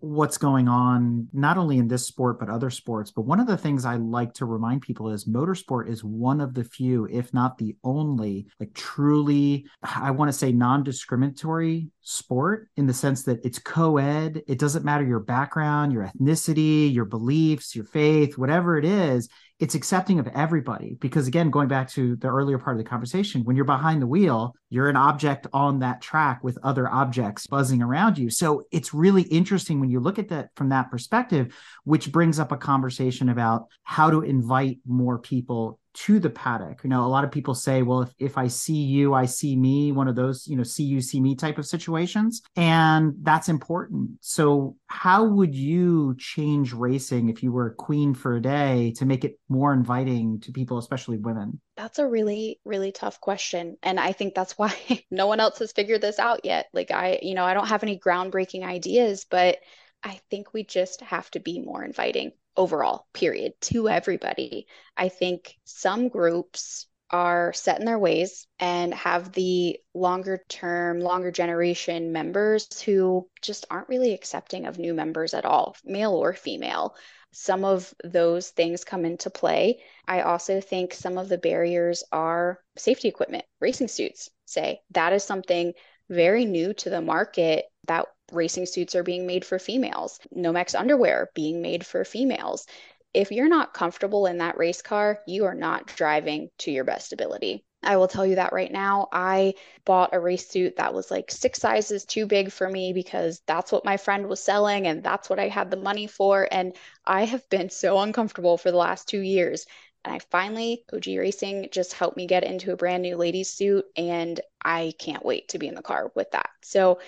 what's going on not only in this sport but other sports. But one of the things i like to remind people is motorsport is one of the few if not the only like truly i want to say non-discriminatory sport in the sense that it's co-ed. It doesn't matter your background your ethnicity your beliefs your faith whatever it is it's accepting of everybody because again going back to the earlier part of the conversation when you're behind the wheel you're an object on that track with other objects buzzing around you. So it's really interesting when you look at that from that perspective which brings up a conversation about how to invite more people to the paddock. You know, a lot of people say, well, if, if I see you, I see me, one of those, you know, see you, see me type of situations. And that's important. So, how would you change racing if you were a queen for a day to make it more inviting to people, especially women? That's a really, really tough question. And I think that's why no one else has figured this out yet. Like, I, you know, I don't have any groundbreaking ideas, but I think we just have to be more inviting overall, period, to everybody. I think some groups are set in their ways and have the longer term, longer generation members who just aren't really accepting of new members at all, male or female. Some of those things come into play. I also think some of the barriers are safety equipment, racing suits, say. That is something very new to the market that racing suits are being made for females, Nomex underwear being made for females. If you're not comfortable in that race car, you are not driving to your best ability. I will tell you that right now. I bought a race suit that was like six sizes too big for me because that's what my friend was selling and that's what I had the money for. And I have been so uncomfortable for the last two years. And I finally, OG Racing just helped me get into a brand new ladies suit. And I can't wait to be in the car with that. So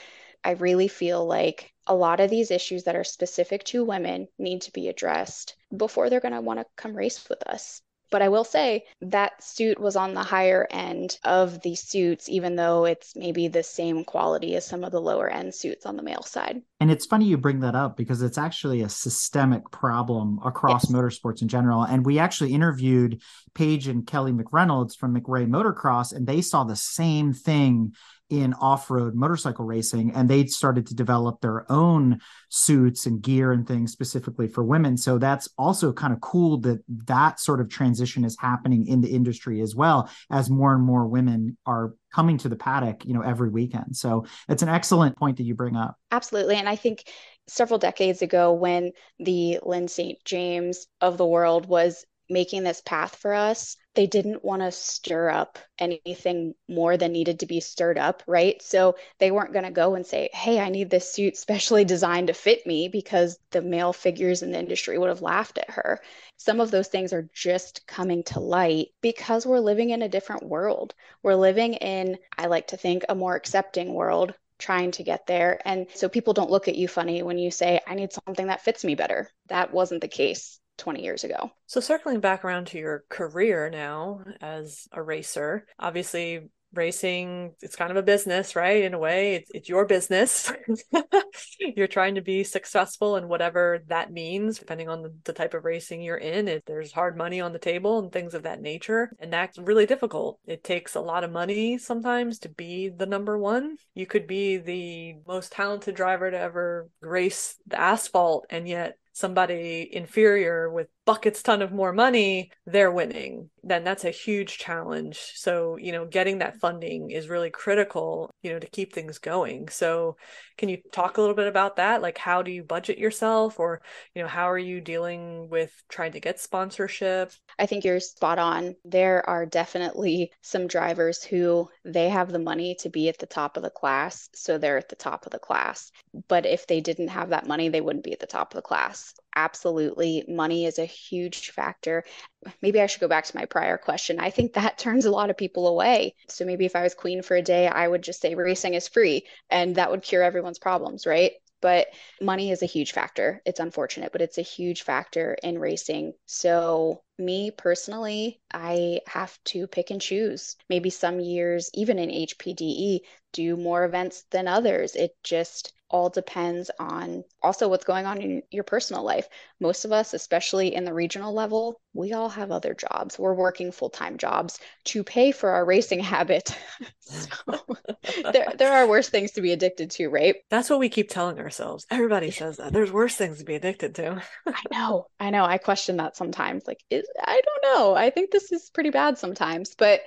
I really feel like a lot of these issues that are specific to women need to be addressed before they're going to want to come race with us. But I will say that suit was on the higher end of the suits, even though it's maybe the same quality as some of the lower end suits on the male side. And it's funny you bring that up because it's actually a systemic problem across yes. motorsports in general. And we actually interviewed Paige and Kelly McReynolds from McRae Motocross, and they saw the same thing in off-road motorcycle racing and they started to develop their own suits and gear and things specifically for women so that's also kind of cool that that sort of transition is happening in the industry as well as more and more women are coming to the paddock you know every weekend. So it's an excellent point that you bring up. Absolutely. And i think several decades ago when the lyn st james of the world was making this path for us, they didn't want to stir up anything more than needed to be stirred up, right? So they weren't going to go and say, Hey, I need this suit specially designed to fit me because the male figures in the industry would have laughed at her. Some of those things are just coming to light because we're living in a different world. We're living in, I like to think, a more accepting world trying to get there. And so people don't look at you funny when you say, I need something that fits me better. That wasn't the case 20 years ago. So, circling back around to your career now as a racer, obviously racing it's kind of a business right? In a way it's, it's your business. You're trying to be successful in whatever that means depending on the, the type of racing you're in. If there's hard money on the table and things of that nature and that's really difficult. It takes a lot of money sometimes to be the number one. You could be the most talented driver to ever race the asphalt and yet somebody inferior with buckets ton of more money they're winning. Then that's a huge challenge. So you know getting that funding is really critical you know to keep things going. So can you talk a little bit about that? Like how do you budget yourself? Or you know how are you dealing with trying to get sponsorship? I think you're spot on. There are definitely some drivers who they have the money to be at the top of the class so they're at the top of the class. But if they didn't have that money they wouldn't be at the top of the class absolutely money is a huge factor. Maybe I should go back to my prior question. I think that turns a lot of people away. So maybe if I was queen for a day, I would just say racing is free and that would cure everyone's problems, right? But money is a huge factor. It's unfortunate, but it's a huge factor in racing. So, me personally, I have to pick and choose. Maybe some years, even in HPDE, do more events than others. It just all depends on also what's going on in your personal life. Most of us, especially in the regional level, we all have other jobs. We're working full time jobs to pay for our racing habit. so there, there are worse things to be addicted to, right? That's what we keep telling ourselves. Everybody says that. There's worse things to be addicted to. I know. I know. I question that sometimes. Like, is, I don't know. I think this is pretty bad sometimes, but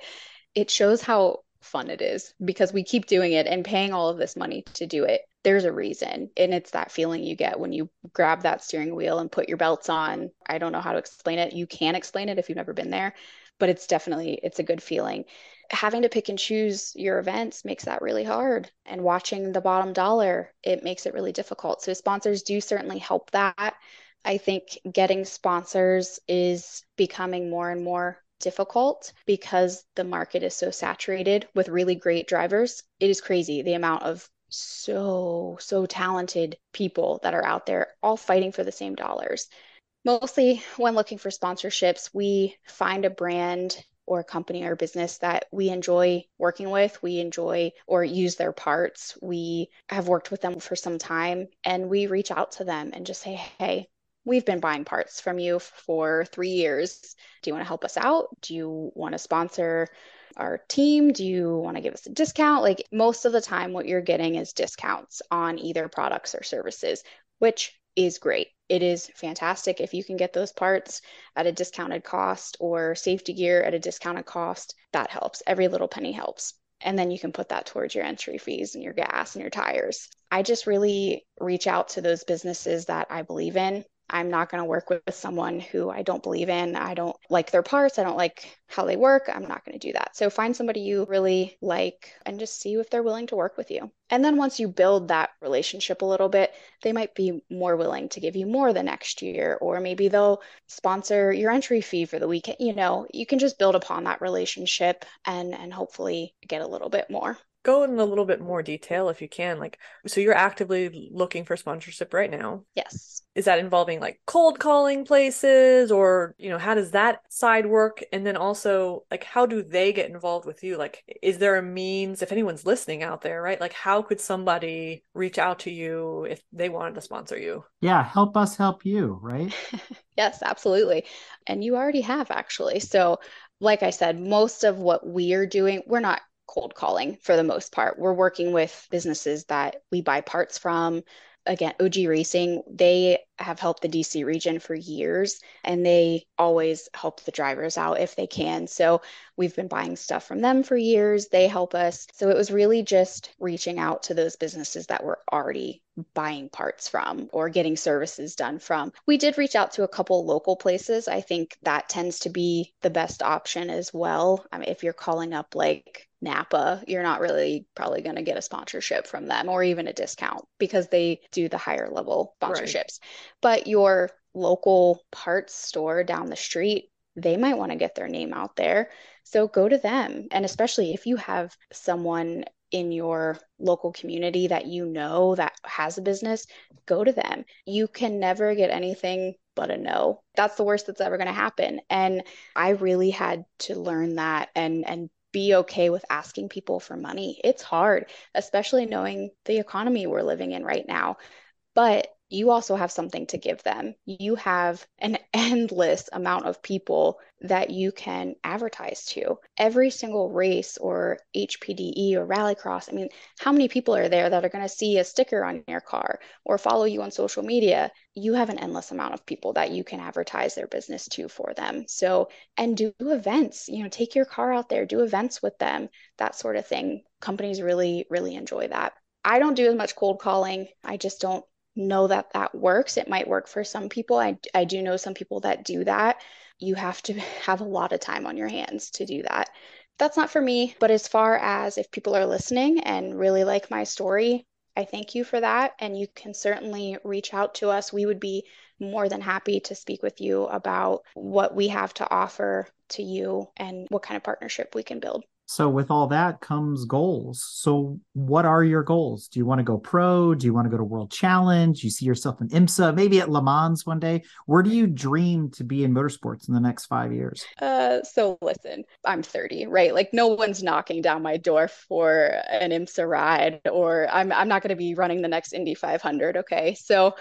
it shows how fun it is because we keep doing it and paying all of this money to do it. There's a reason and it's that feeling you get when you grab that steering wheel and put your belts on. I don't know how to explain it. You can explain it if you've never been there but it's definitely it's a good feeling. Having to pick and choose your events makes that really hard and watching the bottom dollar it makes it really difficult. So sponsors do certainly help that i think getting sponsors is becoming more and more difficult because the market is so saturated with really great drivers. It is crazy the amount of so, so talented people that are out there all fighting for the same dollars. Mostly when looking for sponsorships, we find a brand or a company or business that we enjoy working with, we enjoy or use their parts. We have worked with them for some time and we reach out to them and just say, hey, we've been buying parts from you for three years. Do you want to help us out? Do you want to sponsor our team? Do you want to give us a discount? Like most of the time, what you're getting is discounts on either products or services, which is great. It is fantastic if you can get those parts at a discounted cost or safety gear at a discounted cost. That helps. Every little penny helps. And then you can put that towards your entry fees and your gas and your tires. I just really reach out to those businesses that I believe in I'm not going to work with someone who I don't believe in. I don't like their parts. I don't like how they work. I'm not going to do that. So find somebody you really like and just see if they're willing to work with you. And then once you build that relationship a little bit, they might be more willing to give you more the next year, or maybe they'll sponsor your entry fee for the weekend. You know, you can just build upon that relationship and and hopefully get a little bit more. Go in a little bit more detail if you can. Like, so you're actively looking for sponsorship right now. Yes. Is that involving like cold calling places or, you know, how does that side work? And then also, like, how do they get involved with you? Like, is there a means, if anyone's listening out there, right? Like, how could somebody reach out to you if they wanted to sponsor you? Yeah, help us help you, right? yes, absolutely. And you already have actually. So, like I said, most of what we are doing, we're not cold calling for the most part. We're working with businesses that we buy parts from. Again, OG Racing, they have helped the DC region for years and they always help the drivers out if they can. So we've been buying stuff from them for years. They help us. So it was really just reaching out to those businesses that were already buying parts from or getting services done from. We did reach out to a couple local places. I think that tends to be the best option as well. I mean, if you're calling up like Napa, you're not really probably going to get a sponsorship from them or even a discount because they do the higher level sponsorships. Right. But your local parts store down the street, they might want to get their name out there. So go to them. And especially if you have someone in your local community that you know that has a business, go to them. You can never get anything but a no. That's the worst that's ever going to happen. And I really had to learn that and and be okay with asking people for money. It's hard, especially knowing the economy we're living in right now. But you also have something to give them. You have an endless amount of people that you can advertise to. Every single race or HPDE or rallycross, I mean, how many people are there that are going to see a sticker on your car or follow you on social media? You have an endless amount of people that you can advertise their business to for them. So, and do events, you know, take your car out there, do events with them, that sort of thing. Companies really, really enjoy that. I don't do as much cold calling. I just don't know that that works. It might work for some people. I, I do know some people that do that. You have to have a lot of time on your hands to do that. That's not for me. But as far as if people are listening and really like my story, I thank you for that. And you can certainly reach out to us. We would be more than happy to speak with you about what we have to offer to you and what kind of partnership we can build. So with all that comes goals. So what are your goals? Do you want to go pro? Do you want to go to World Challenge? You see yourself in IMSA, maybe at Le Mans one day? Where do you dream to be in motorsports in the next five years? Uh, so listen, I'm 30, right? Like no one's knocking down my door for an IMSA ride, or I'm I'm not going to be running the next Indy 500. Okay, so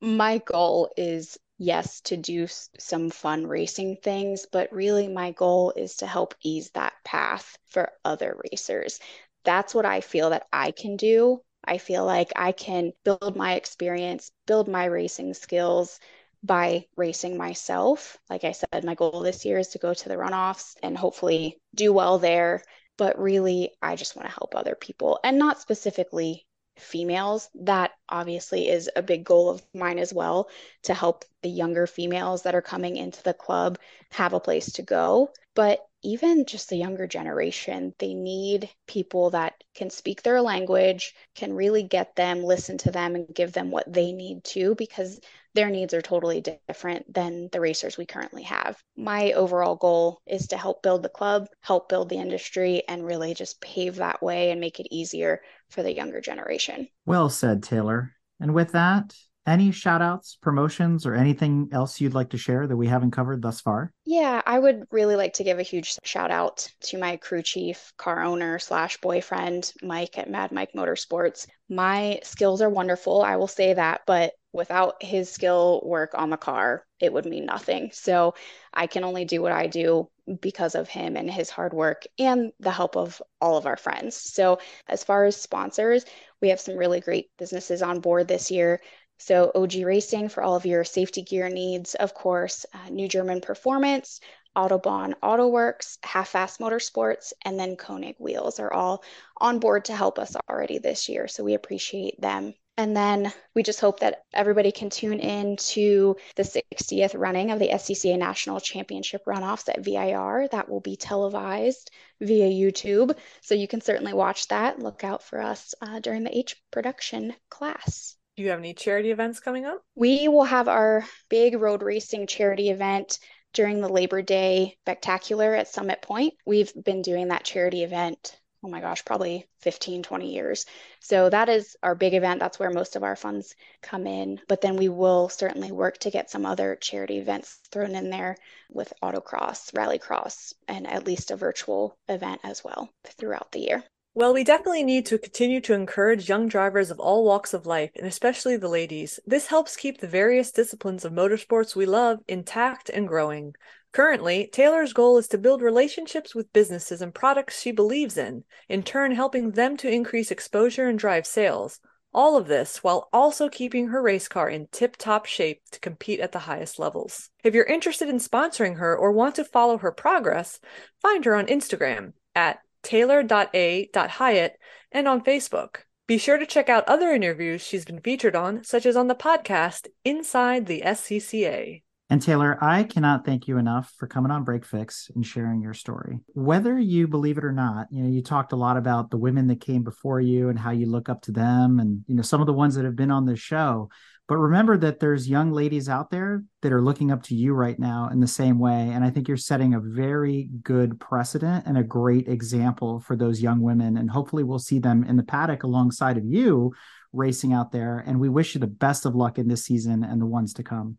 my goal is yes, to do some fun racing things, but really my goal is to help ease that path for other racers. That's what I feel that I can do. I feel like I can build my experience, build my racing skills by racing myself. Like I said, my goal this year is to go to the runoffs and hopefully do well there. But really, I just want to help other people and not specifically females. That obviously is a big goal of mine as well to help the younger females that are coming into the club have a place to go. But even just the younger generation, they need people that can speak their language, can really get them, listen to them, and give them what they need to, because their needs are totally different than the racers we currently have. My overall goal is to help build the club, help build the industry, and really just pave that way and make it easier for the younger generation. Well said, Taylor. And with that, any shout outs, promotions, or anything else you'd like to share that we haven't covered thus far? Yeah, I would really like to give a huge shout out to my crew chief, car owner slash boyfriend, Mike at Mad Mike Motorsports. My skills are wonderful, I will say that, but without his skill work on the car, it would mean nothing. So I can only do what I do because of him and his hard work and the help of all of our friends. So, as far as sponsors, we have some really great businesses on board this year. So, OG Racing for all of your safety gear needs, of course, uh, New German Performance, Autobahn AutoWorks, Half Fast Motorsports, and then Koenig Wheels are all on board to help us already this year. So, we appreciate them. And then we just hope that everybody can tune in to the 60th running of the SCCA National Championship runoffs at VIR. That will be televised via YouTube. So you can certainly watch that. Look out for us uh, during the H production class. Do you have any charity events coming up? We will have our big road racing charity event during the Labor Day Spectacular at Summit Point. We've been doing that charity event oh my gosh, probably 15, 20 years. So that is our big event. That's where most of our funds come in. But then we will certainly work to get some other charity events thrown in there with autocross, rallycross, and at least a virtual event as well throughout the year. Well, we definitely need to continue to encourage young drivers of all walks of life, and especially the ladies. This helps keep the various disciplines of motorsports we love intact and growing. Currently, Taylor's goal is to build relationships with businesses and products she believes in, in turn, helping them to increase exposure and drive sales. All of this while also keeping her race car in tip top shape to compete at the highest levels. If you're interested in sponsoring her or want to follow her progress, find her on Instagram at taylor.a.hyatt, and on Facebook. Be sure to check out other interviews she's been featured on, such as on the podcast Inside the SCCA. And Taylor, I cannot thank you enough for coming on Break Fix and sharing your story. Whether you believe it or not, you know, you talked a lot about the women that came before you and how you look up to them and you know some of the ones that have been on this show. But remember that there's young ladies out there that are looking up to you right now in the same way. And I think you're setting a very good precedent and a great example for those young women. And hopefully we'll see them in the paddock alongside of you racing out there. And we wish you the best of luck in this season and the ones to come.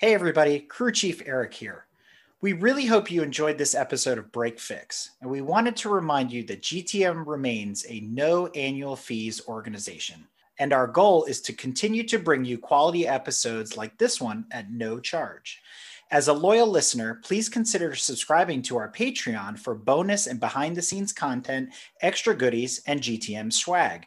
Hey, everybody, Crew Chief Eric here. We really hope you enjoyed this episode of Break Fix, and we wanted to remind you that GTM remains a no annual fees organization. And our goal is to continue to bring you quality episodes like this one at no charge. As a loyal listener, please consider subscribing to our Patreon for bonus and behind the scenes content, extra goodies, and GTM swag.